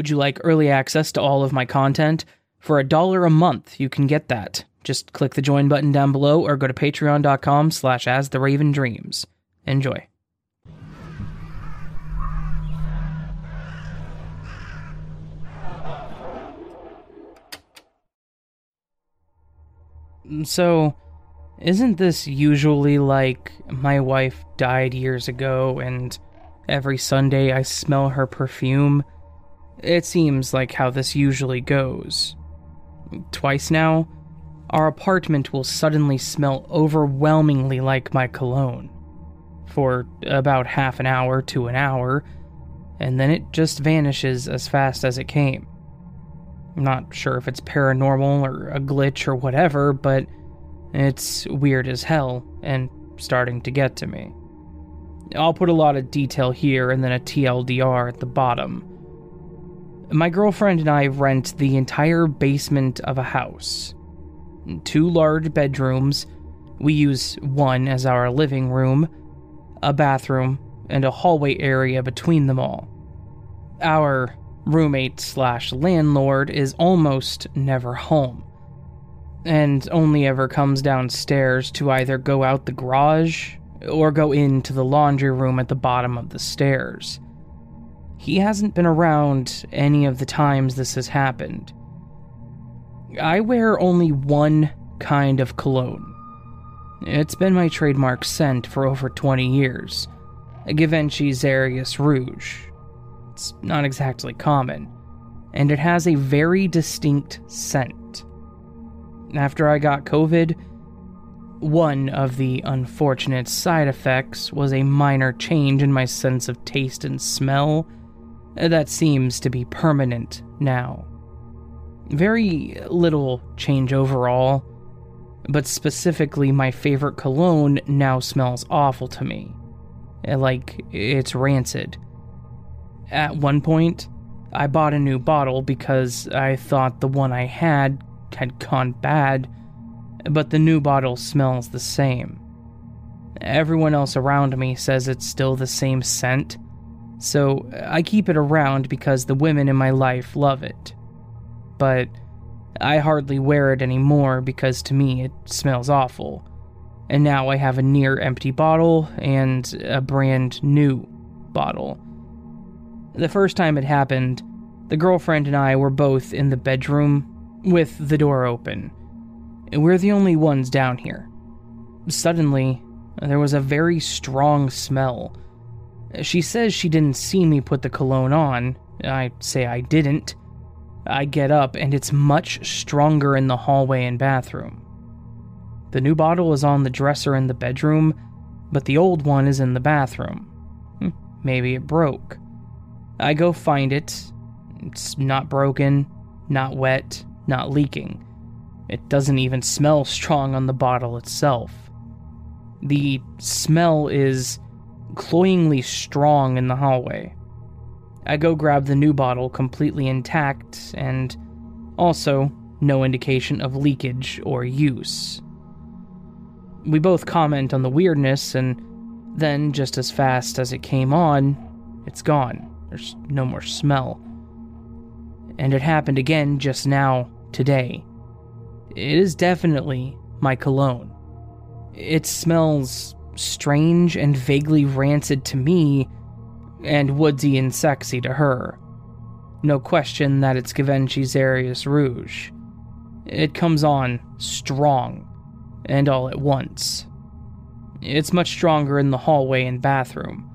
Would you like early access to all of my content? For a dollar a month, you can get that. Just click the join button down below or go to patreon.com slash as the raven dreams. Enjoy. So, isn't this usually like my wife died years ago and every Sunday I smell her perfume? It seems like how this usually goes. Twice now, our apartment will suddenly smell overwhelmingly like my cologne. For about half an hour to an hour, and then it just vanishes as fast as it came. I'm not sure if it's paranormal or a glitch or whatever, but it's weird as hell and starting to get to me. I'll put a lot of detail here and then a TLDR at the bottom. My girlfriend and I rent the entire basement of a house. Two large bedrooms. We use one as our living room, a bathroom, and a hallway area between them all. Our roommate slash landlord is almost never home, and only ever comes downstairs to either go out the garage or go into the laundry room at the bottom of the stairs. He hasn't been around any of the times this has happened. I wear only one kind of cologne. It's been my trademark scent for over 20 years a Givenchy Rouge. It's not exactly common, and it has a very distinct scent. After I got COVID, one of the unfortunate side effects was a minor change in my sense of taste and smell that seems to be permanent now. Very little change overall, but specifically, my favorite cologne now smells awful to me. Eh, like it's rancid. At one point, I bought a new bottle because I thought the one I had had gone bad, but the new bottle smells the same. Everyone else around me says it's still the same scent, so uh, I keep it around because the women in my life love it. But I hardly wear it anymore because to me it smells awful. And now I have a near empty bottle and a brand new bottle. The first time it happened, the girlfriend and I were both in the bedroom with the door open. We're the only ones down here. Suddenly, there was a very strong smell she says she didn't see me put the cologne on. I say I didn't. I get up, and it's much stronger in the hallway and bathroom. The new bottle is on the dresser in the bedroom, but the old one is in the bathroom. Hmm, maybe it broke. I go find it. It's not broken, not wet, not leaking. It doesn't even smell strong on the bottle itself. The smell is cloyingly strong in the hallway. I go grab the new bottle completely intact and also no indication of leakage or use. We both comment on the weirdness, and then, just as fast as it came on, it's gone. There's no more smell. And it happened again just now, today. It is definitely my cologne. It smells strange and vaguely rancid to me, and woodsy and sexy to her. No question that it's Givenchy Xeryus Rouge. It comes on strong, and all at once. It's much stronger in the hallway and bathroom,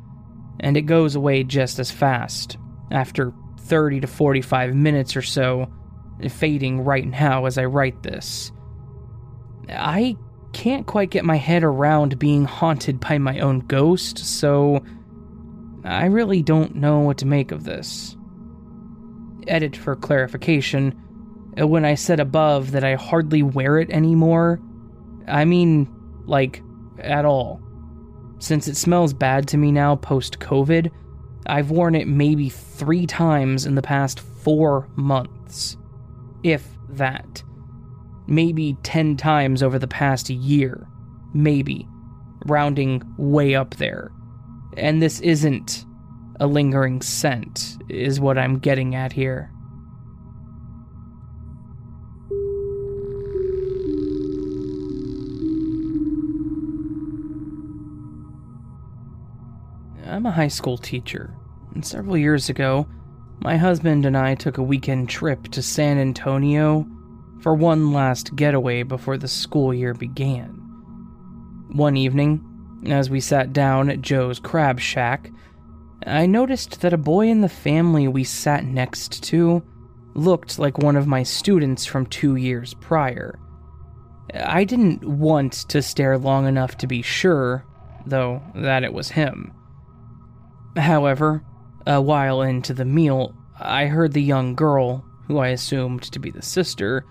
and it goes away just as fast, after 30 to 45 minutes or so, fading right now as I write this. I can't quite get my head around being haunted by my own ghost, so I really don't know what to make of this. Edit for clarification. Uh, when I said above that I hardly wear it anymore, I mean, like, at all. Since it smells bad to me now post COVID, I've worn it maybe three times in the past four months. If that maybe 10 times over the past year. Maybe. Rounding way up there. And this isn't a lingering scent, is what I'm getting at here. I'm a high school teacher, and several years ago, my husband and I took a weekend trip to San Antonio for one last getaway before the school year began. One evening, as we sat down at Joe's Crab Shack, I noticed that a boy in the family we sat next to looked like one of my students from two years prior. I didn't want to stare long enough to be sure, though, that it was him. However, a while into the meal, I heard the young girl, who I assumed to be the sister,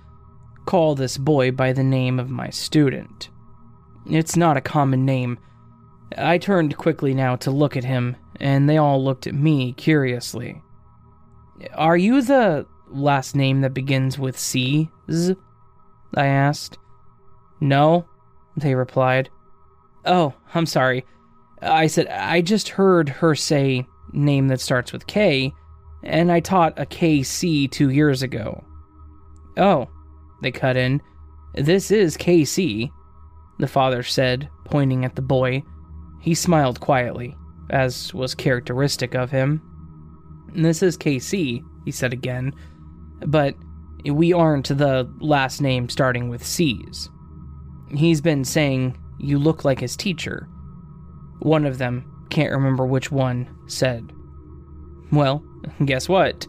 call this boy by the name of my student. It's not a common name. I turned quickly now to look at him, and they all looked at me curiously. Are you the last name that begins with C? Z? I asked. No, they replied. Oh, I'm sorry. I said, I just heard her say name that starts with K, and I taught a KC two years ago. Oh, they cut in. This is KC, the father said, pointing at the boy. He smiled quietly, as was characteristic of him. This is KC, he said again, but we aren't the last name starting with C's. He's been saying, You look like his teacher. One of them, can't remember which one, said. Well, guess what?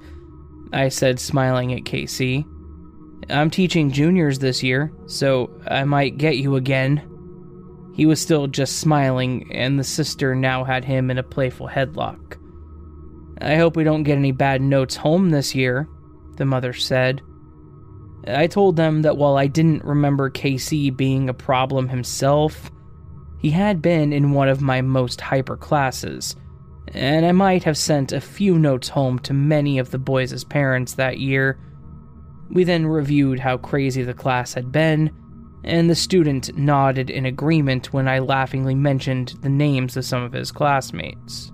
I said, smiling at KC. I'm teaching juniors this year, so I might get you again. He was still just smiling, and the sister now had him in a playful headlock. I hope we don't get any bad notes home this year, the mother said. I told them that while I didn't remember KC being a problem himself, he had been in one of my most hyper classes, and I might have sent a few notes home to many of the boys' parents that year we then reviewed how crazy the class had been, and the student nodded in agreement when I laughingly mentioned the names of some of his classmates.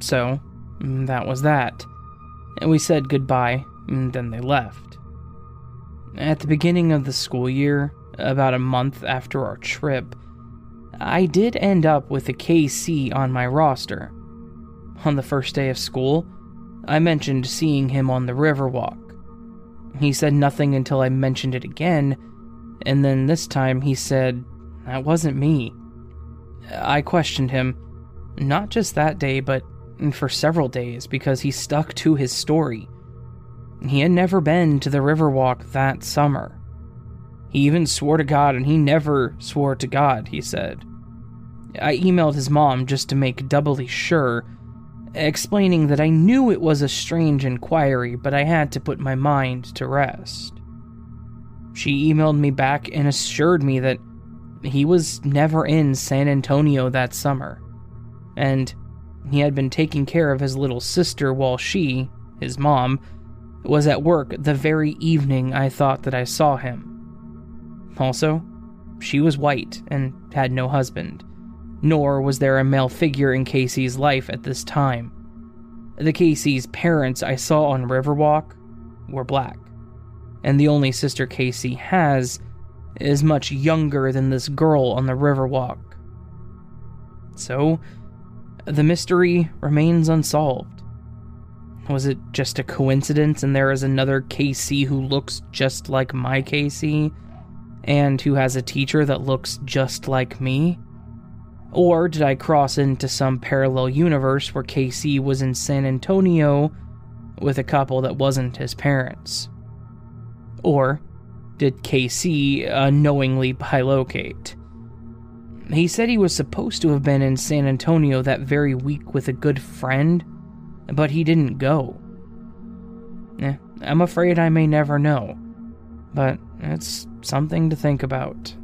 So, that was that. And we said goodbye, and then they left. At the beginning of the school year, about a month after our trip, I did end up with a KC on my roster. On the first day of school, I mentioned seeing him on the Riverwalk. He said nothing until I mentioned it again, and then this time he said, That wasn't me. I questioned him, not just that day, but for several days, because he stuck to his story. He had never been to the Riverwalk that summer. He even swore to God, and he never swore to God, he said. I emailed his mom just to make doubly sure, explaining that I knew it was a strange inquiry, but I had to put my mind to rest. She emailed me back and assured me that he was never in San Antonio that summer, and he had been taking care of his little sister while she, his mom, was at work the very evening I thought that I saw him. Also, she was white and had no husband nor was there a male figure in Casey's life at this time. The Casey's parents I saw on Riverwalk were black, and the only sister Casey has is much younger than this girl on the Riverwalk. So, the mystery remains unsolved. Was it just a coincidence and there is another Casey who looks just like my Casey, and who has a teacher that looks just like me? Or did I cross into some parallel universe where KC was in San Antonio with a couple that wasn't his parents? Or did KC unknowingly bilocate? He said he was supposed to have been in San Antonio that very week with a good friend, but he didn't go. Eh, I'm afraid I may never know, but it's something to think about.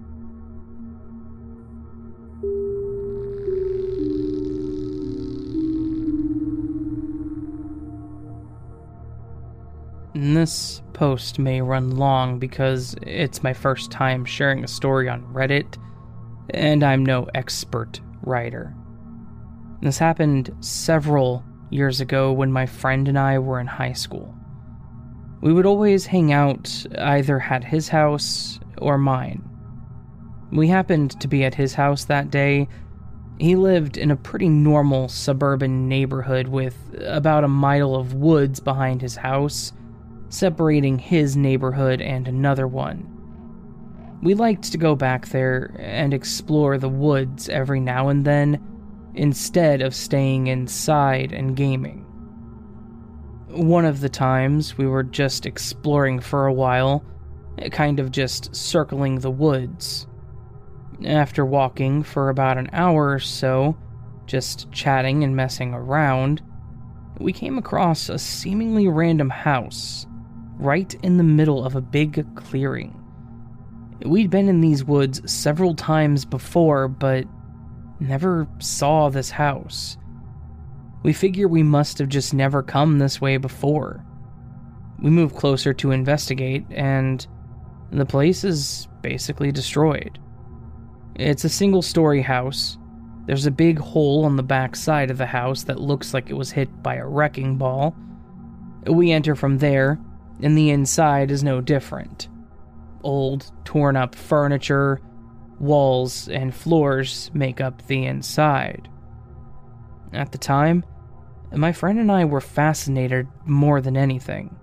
This post may run long because it's my first time sharing a story on Reddit, and I'm no expert writer. This happened several years ago when my friend and I were in high school. We would always hang out either at his house or mine. We happened to be at his house that day. He lived in a pretty normal suburban neighborhood with about a mile of woods behind his house, separating his neighborhood and another one. We liked to go back there and explore the woods every now and then instead of staying inside and gaming. One of the times we were just exploring for a while, kind of just circling the woods. After walking for about an hour or so, just chatting and messing around, we came across a seemingly random house right in the middle of a big clearing. We'd been in these woods several times before, but never saw this house. We figure we must have just never come this way before. We move closer to investigate, and the place is basically destroyed. It's a single story house. There's a big hole on the back side of the house that looks like it was hit by a wrecking ball. We enter from there, and the inside is no different. Old, torn up furniture, walls, and floors make up the inside. At the time, my friend and I were fascinated more than anything,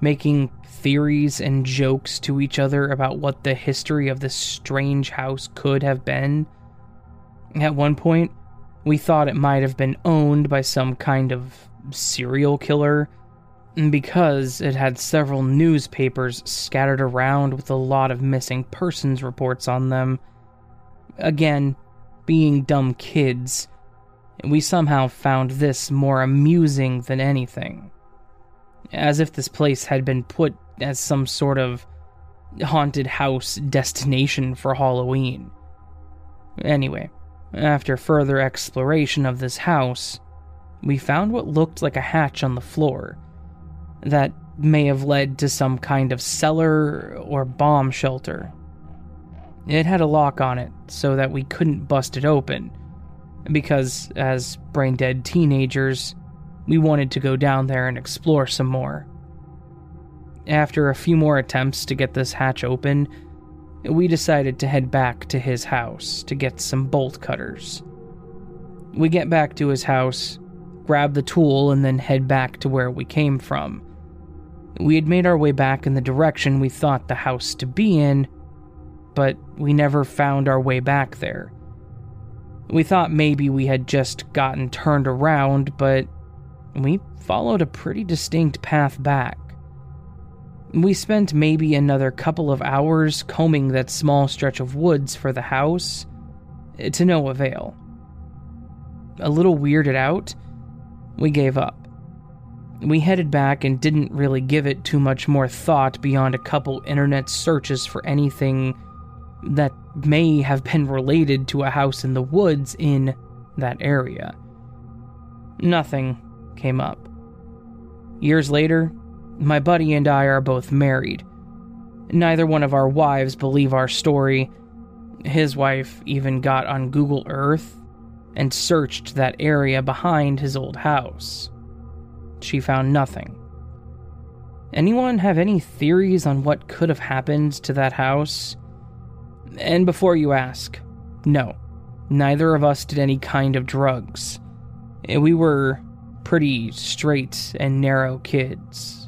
making theories and jokes to each other about what the history of this strange house could have been. At one point, we thought it might have been owned by some kind of serial killer because it had several newspapers scattered around with a lot of missing persons reports on them. Again, being dumb kids, we somehow found this more amusing than anything. As if this place had been put as some sort of haunted house destination for Halloween. Anyway, after further exploration of this house, we found what looked like a hatch on the floor that may have led to some kind of cellar or bomb shelter. It had a lock on it so that we couldn't bust it open, because as brain dead teenagers, we wanted to go down there and explore some more. After a few more attempts to get this hatch open, we decided to head back to his house to get some bolt cutters. We get back to his house, grab the tool, and then head back to where we came from. We had made our way back in the direction we thought the house to be in, but we never found our way back there. We thought maybe we had just gotten turned around, but we followed a pretty distinct path back. We spent maybe another couple of hours combing that small stretch of woods for the house, eh, to no avail. A little weirded out, we gave up. We headed back and didn't really give it too much more thought beyond a couple internet searches for anything that may have been related to a house in the woods in that area. Nothing came up. Years later, my buddy and I are both married. Neither one of our wives believe our story. His wife even got on Google Earth and searched that area behind his old house she found nothing. Anyone have any theories on what could have happened to that house? And before you ask, no, neither of us did any kind of drugs. We were pretty straight and narrow kids.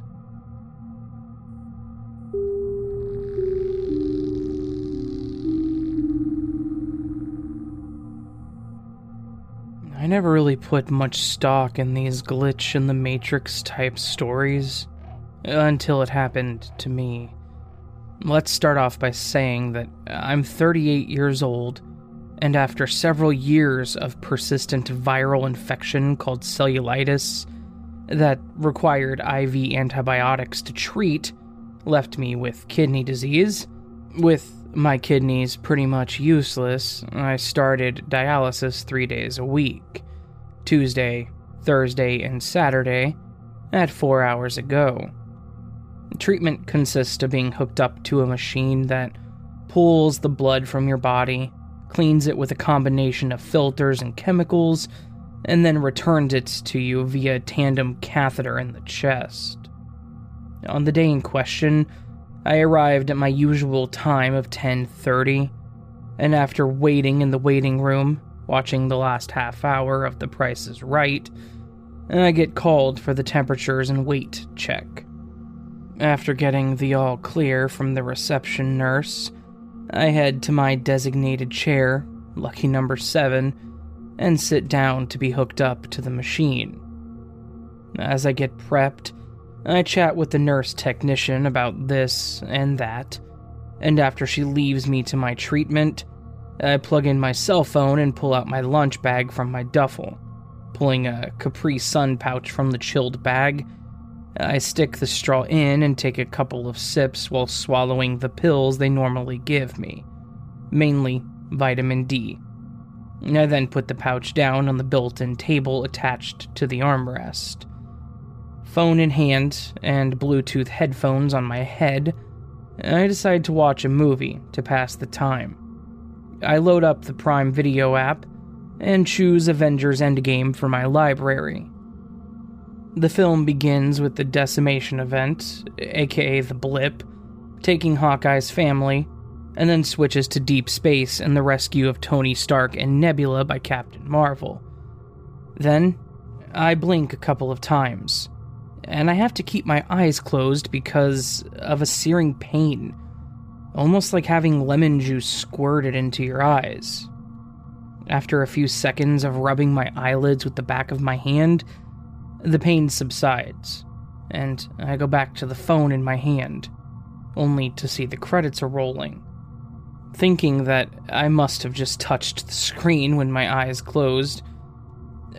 I never really put much stock in these glitch in the Matrix type stories uh, until it happened to me. Let's start off by saying that I'm 38 years old, and after several years of persistent viral infection called cellulitis that required IV antibiotics to treat, left me with kidney disease, with my kidneys pretty much useless, I started dialysis three days a week Tuesday, Thursday, and Saturday at four hours ago. Treatment consists of being hooked up to a machine that pulls the blood from your body, cleans it with a combination of filters and chemicals, and then returns it to you via tandem catheter in the chest. On the day in question, I arrived at my usual time of 10:30, and after waiting in the waiting room, watching the last half hour of The Price is Right, I get called for the temperatures and weight check. After getting the all clear from the reception nurse, I head to my designated chair, lucky number 7, and sit down to be hooked up to the machine. As I get prepped, I chat with the nurse technician about this and that, and after she leaves me to my treatment, I plug in my cell phone and pull out my lunch bag from my duffel. Pulling a Capri Sun pouch from the chilled bag, I stick the straw in and take a couple of sips while swallowing the pills they normally give me, mainly vitamin D. I then put the pouch down on the built in table attached to the armrest. Phone in hand and Bluetooth headphones on my head, I decide to watch a movie to pass the time. I load up the Prime Video app and choose Avengers Endgame for my library. The film begins with the decimation event, aka the blip, taking Hawkeye's family and then switches to deep space and the rescue of Tony Stark and Nebula by Captain Marvel. Then, I blink a couple of times, and I have to keep my eyes closed because of a searing pain, almost like having lemon juice squirted into your eyes. After a few seconds of rubbing my eyelids with the back of my hand, the pain subsides, and I go back to the phone in my hand, only to see the credits are rolling thinking that I must have just touched the screen when my eyes closed.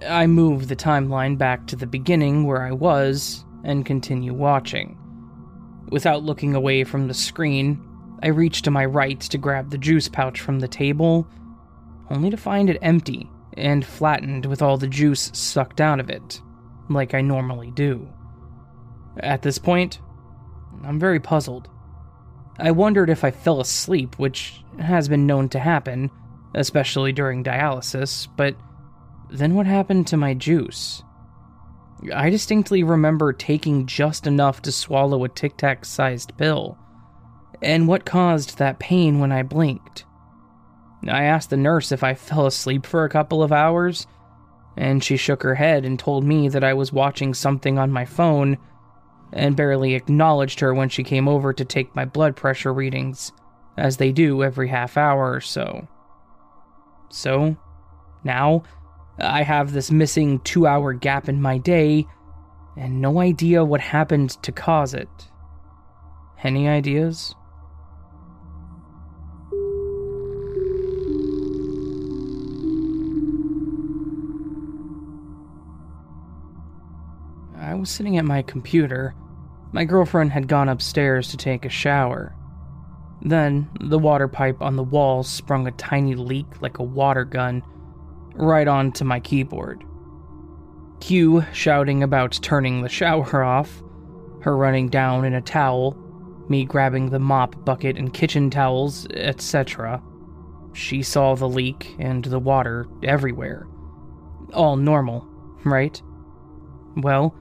I move the timeline back to the beginning where I was and continue watching. Without looking away from the screen, I reach to my right to grab the juice pouch from the table, only to find it empty and flattened with all the juice sucked out of it, like I normally do. At this point, I'm very puzzled. I wondered if I fell asleep, which has been known to happen, especially during dialysis, but then what happened to my juice? I distinctly remember taking just enough to swallow a Tic Tac sized pill. And what caused that pain when I blinked? I asked the nurse if I fell asleep for a couple of hours, and she shook her head and told me that I was watching something on my phone and barely acknowledged her when she came over to take my blood pressure readings, as they do every half hour or so. So, now, I have this missing two hour gap in my day, and no idea what happened to cause it. Any ideas? I was sitting at my computer my girlfriend had gone upstairs to take a shower. Then, the water pipe on the wall sprung a tiny leak like a water gun right onto my keyboard. Q shouting about turning the shower off, her running down in a towel, me grabbing the mop bucket and kitchen towels, etc. She saw the leak and the water everywhere. All normal, right? Well,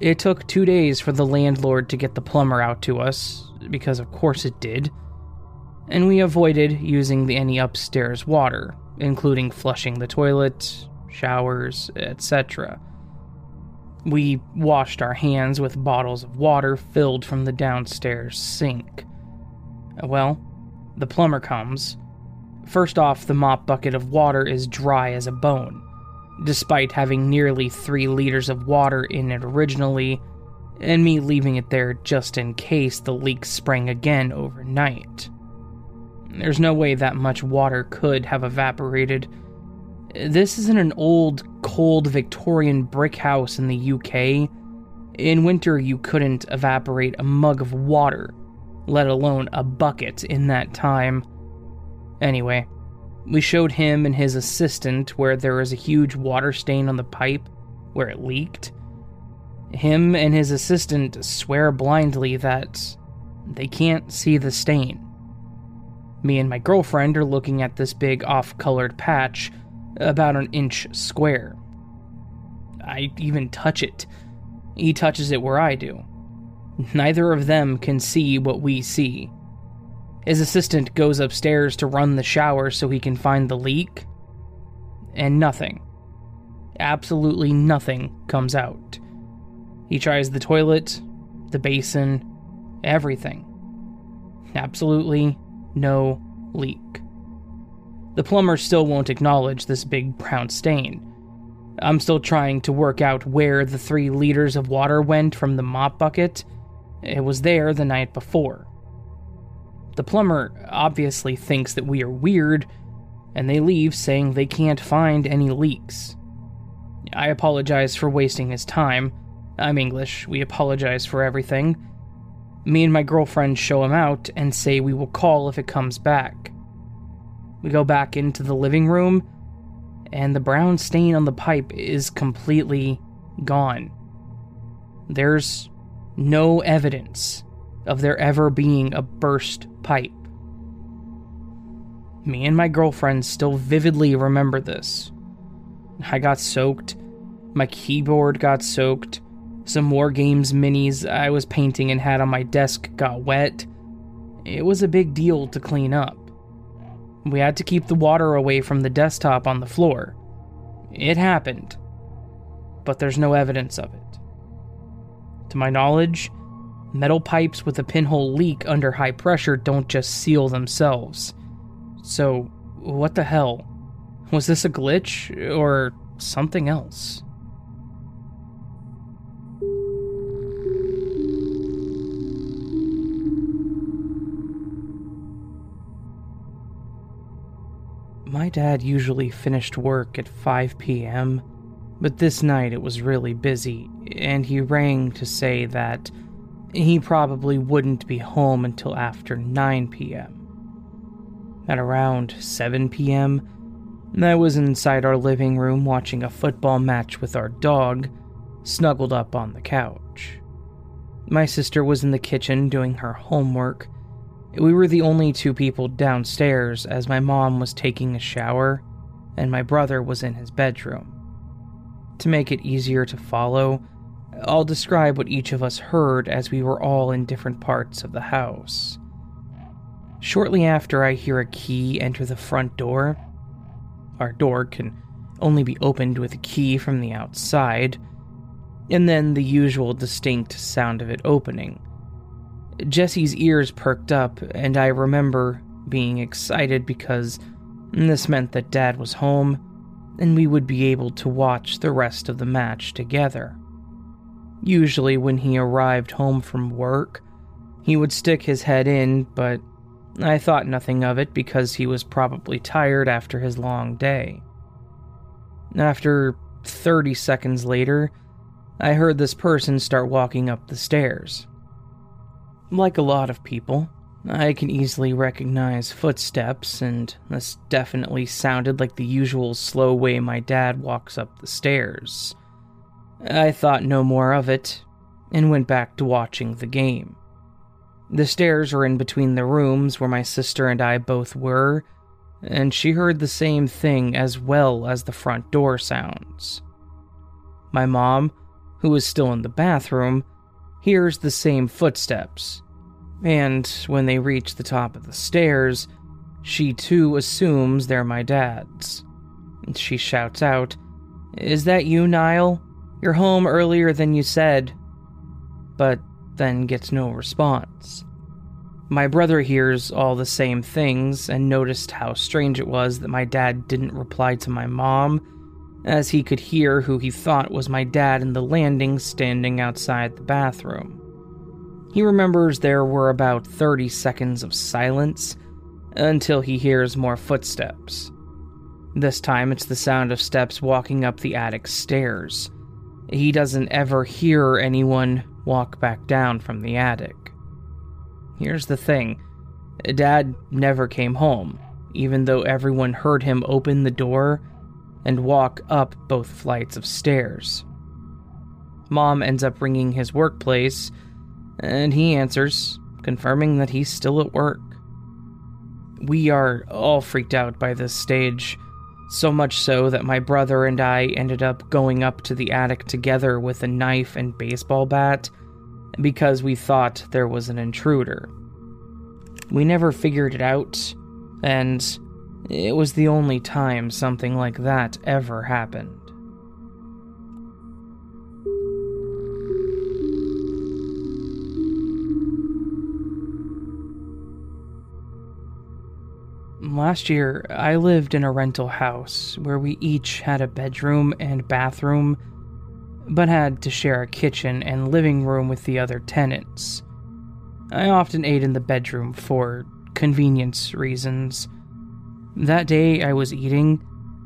it took two days for the landlord to get the plumber out to us, because of course it did, and we avoided using the, any upstairs water, including flushing the toilet, showers, etc. We washed our hands with bottles of water filled from the downstairs sink. Well, the plumber comes. First off, the mop bucket of water is dry as a bone despite having nearly 3 liters of water in it originally, and me leaving it there just in case the leak sprang again overnight. There's no way that much water could have evaporated. This isn't an old, cold Victorian brick house in the UK. In winter, you couldn't evaporate a mug of water, let alone a bucket, in that time. Anyway, we showed him and his assistant where there was a huge water stain on the pipe where it leaked. Him and his assistant swear blindly that they can't see the stain. Me and my girlfriend are looking at this big off colored patch, about an inch square, I even touch it. He touches it where I do. Neither of them can see what we see. His assistant goes upstairs to run the shower so he can find the leak, and nothing. Absolutely nothing comes out. He tries the toilet, the basin, everything. Absolutely no leak. The plumber still won't acknowledge this big brown stain. I'm still trying to work out where the three liters of water went from the mop bucket. It was there the night before. The plumber obviously thinks that we are weird, and they leave saying they can't find any leaks. I apologize for wasting his time. I'm English, we apologize for everything. Me and my girlfriend show him out and say we will call if it comes back. We go back into the living room, and the brown stain on the pipe is completely gone. There's no evidence of there ever being a burst pipe. Me and my girlfriend still vividly remember this. I got soaked, my keyboard got soaked, some War Games minis I was painting and had on my desk got wet. It was a big deal to clean up. We had to keep the water away from the desktop on the floor. It happened, but there's no evidence of it. To my knowledge, metal pipes with a pinhole leak under high pressure don't just seal themselves. So, what the hell? Was this a glitch or something else? My dad usually finished work at 5 p.m., but this night it was really busy, and he rang to say that he probably wouldn't be home until after 9 p.m. At around 7 p.m., I was inside our living room watching a football match with our dog, snuggled up on the couch. My sister was in the kitchen doing her homework, we were the only two people downstairs as my mom was taking a shower and my brother was in his bedroom. To make it easier to follow, I'll describe what each of us heard as we were all in different parts of the house. Shortly after I hear a key enter the front door, our door can only be opened with a key from the outside, and then the usual distinct sound of it opening. Jesse's ears perked up, and I remember being excited because this meant that Dad was home and we would be able to watch the rest of the match together. Usually, when he arrived home from work, he would stick his head in, but I thought nothing of it because he was probably tired after his long day. After 30 seconds later, I heard this person start walking up the stairs. Like a lot of people, I can easily recognize footsteps, and this definitely sounded like the usual slow way my dad walks up the stairs. I thought no more of it and went back to watching the game. The stairs are in between the rooms where my sister and I both were, and she heard the same thing as well as the front door sounds. My mom, who was still in the bathroom, hears the same footsteps. And when they reach the top of the stairs, she too assumes they're my dad's. She shouts out, Is that you, Niall? You're home earlier than you said. But then gets no response. My brother hears all the same things and noticed how strange it was that my dad didn't reply to my mom, as he could hear who he thought was my dad in the landing standing outside the bathroom. He remembers there were about 30 seconds of silence until he hears more footsteps. This time it's the sound of steps walking up the attic stairs. He doesn't ever hear anyone walk back down from the attic. Here's the thing Dad never came home, even though everyone heard him open the door and walk up both flights of stairs. Mom ends up ringing his workplace, and he answers, confirming that he's still at work. We are all freaked out by this stage, So much so that my brother and I ended up going up to the attic together with a knife and baseball bat because we thought there was an intruder. We never figured it out, and it was the only time something like that ever happened. Last year, I lived in a rental house where we each had a bedroom and bathroom, but had to share a kitchen and living room with the other tenants. I often ate in the bedroom for convenience reasons. That day, I was eating,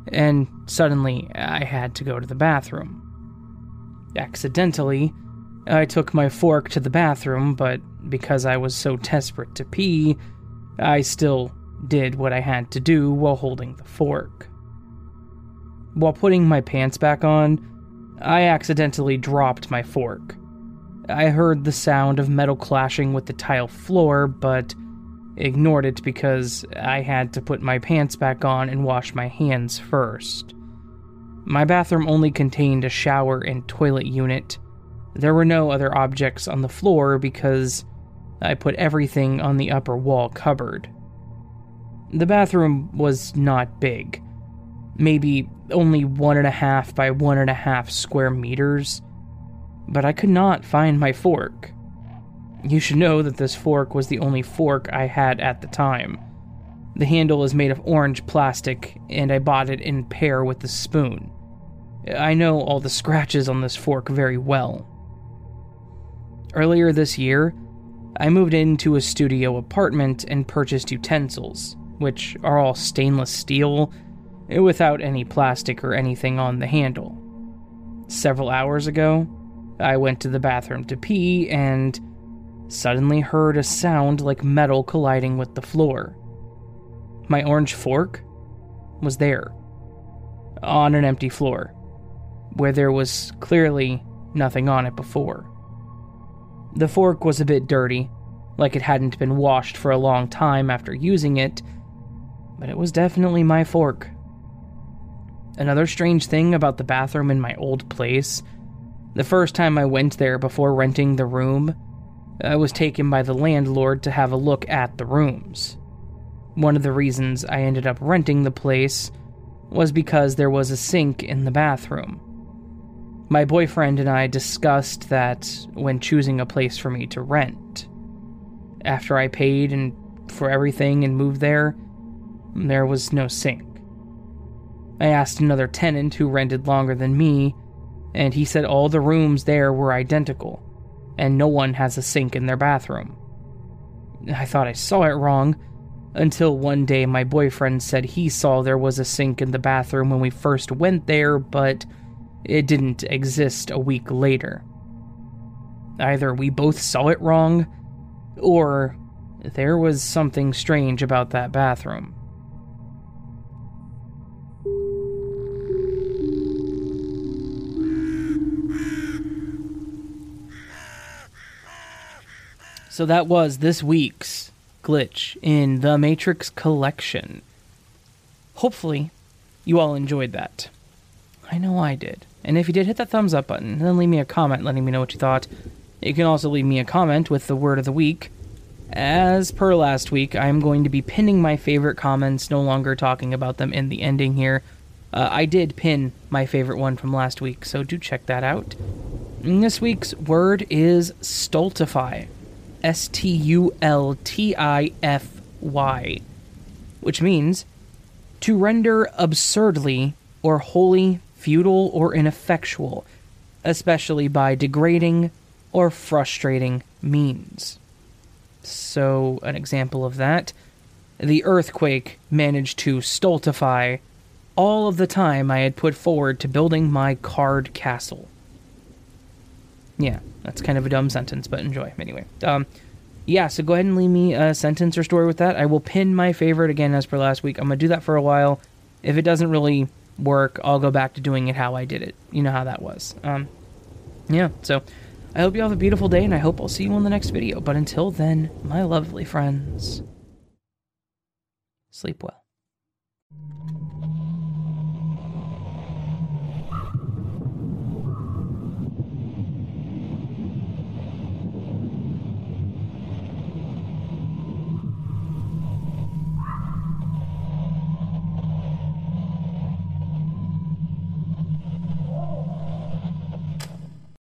and suddenly I had to go to the bathroom. Accidentally, I took my fork to the bathroom, but because I was so desperate to pee, I still did what I had to do while holding the fork. While putting my pants back on, I accidentally dropped my fork. I heard the sound of metal clashing with the tile floor, but ignored it because I had to put my pants back on and wash my hands first. My bathroom only contained a shower and toilet unit. There were no other objects on the floor because I put everything on the upper wall cupboard. The bathroom was not big, maybe only one and a half by one and a half square meters, but I could not find my fork. You should know that this fork was the only fork I had at the time. The handle is made of orange plastic, and I bought it in pair with the spoon. I know all the scratches on this fork very well. Earlier this year, I moved into a studio apartment and purchased utensils which are all stainless steel without any plastic or anything on the handle. Several hours ago, I went to the bathroom to pee and suddenly heard a sound like metal colliding with the floor. My orange fork was there, on an empty floor, where there was clearly nothing on it before. The fork was a bit dirty, like it hadn't been washed for a long time after using it, but it was definitely my fork. Another strange thing about the bathroom in my old place the first time I went there before renting the room, I was taken by the landlord to have a look at the rooms. One of the reasons I ended up renting the place was because there was a sink in the bathroom. My boyfriend and I discussed that when choosing a place for me to rent. After I paid and for everything and moved there, there was no sink. I asked another tenant who rented longer than me, and he said all the rooms there were identical, and no one has a sink in their bathroom. I thought I saw it wrong, until one day my boyfriend said he saw there was a sink in the bathroom when we first went there, but it didn't exist a week later. Either we both saw it wrong, or there was something strange about that bathroom. So that was this week's glitch in the Matrix Collection. Hopefully, you all enjoyed that. I know I did. And if you did, hit that thumbs up button, and then leave me a comment letting me know what you thought. You can also leave me a comment with the word of the week. As per last week, I'm going to be pinning my favorite comments, no longer talking about them in the ending here. Uh, I did pin my favorite one from last week, so do check that out. This week's word is stultify. S T U L T I F Y, which means to render absurdly or wholly futile or ineffectual, especially by degrading or frustrating means. So, an example of that the earthquake managed to stultify all of the time I had put forward to building my card castle. Yeah, that's kind of a dumb sentence, but enjoy anyway. Um, yeah, so go ahead and leave me a sentence or story with that. I will pin my favorite again as per last week. I'm gonna do that for a while. If it doesn't really work, I'll go back to doing it how I did it. You know how that was. Um, yeah. So I hope you have a beautiful day, and I hope I'll see you on the next video. But until then, my lovely friends, sleep well.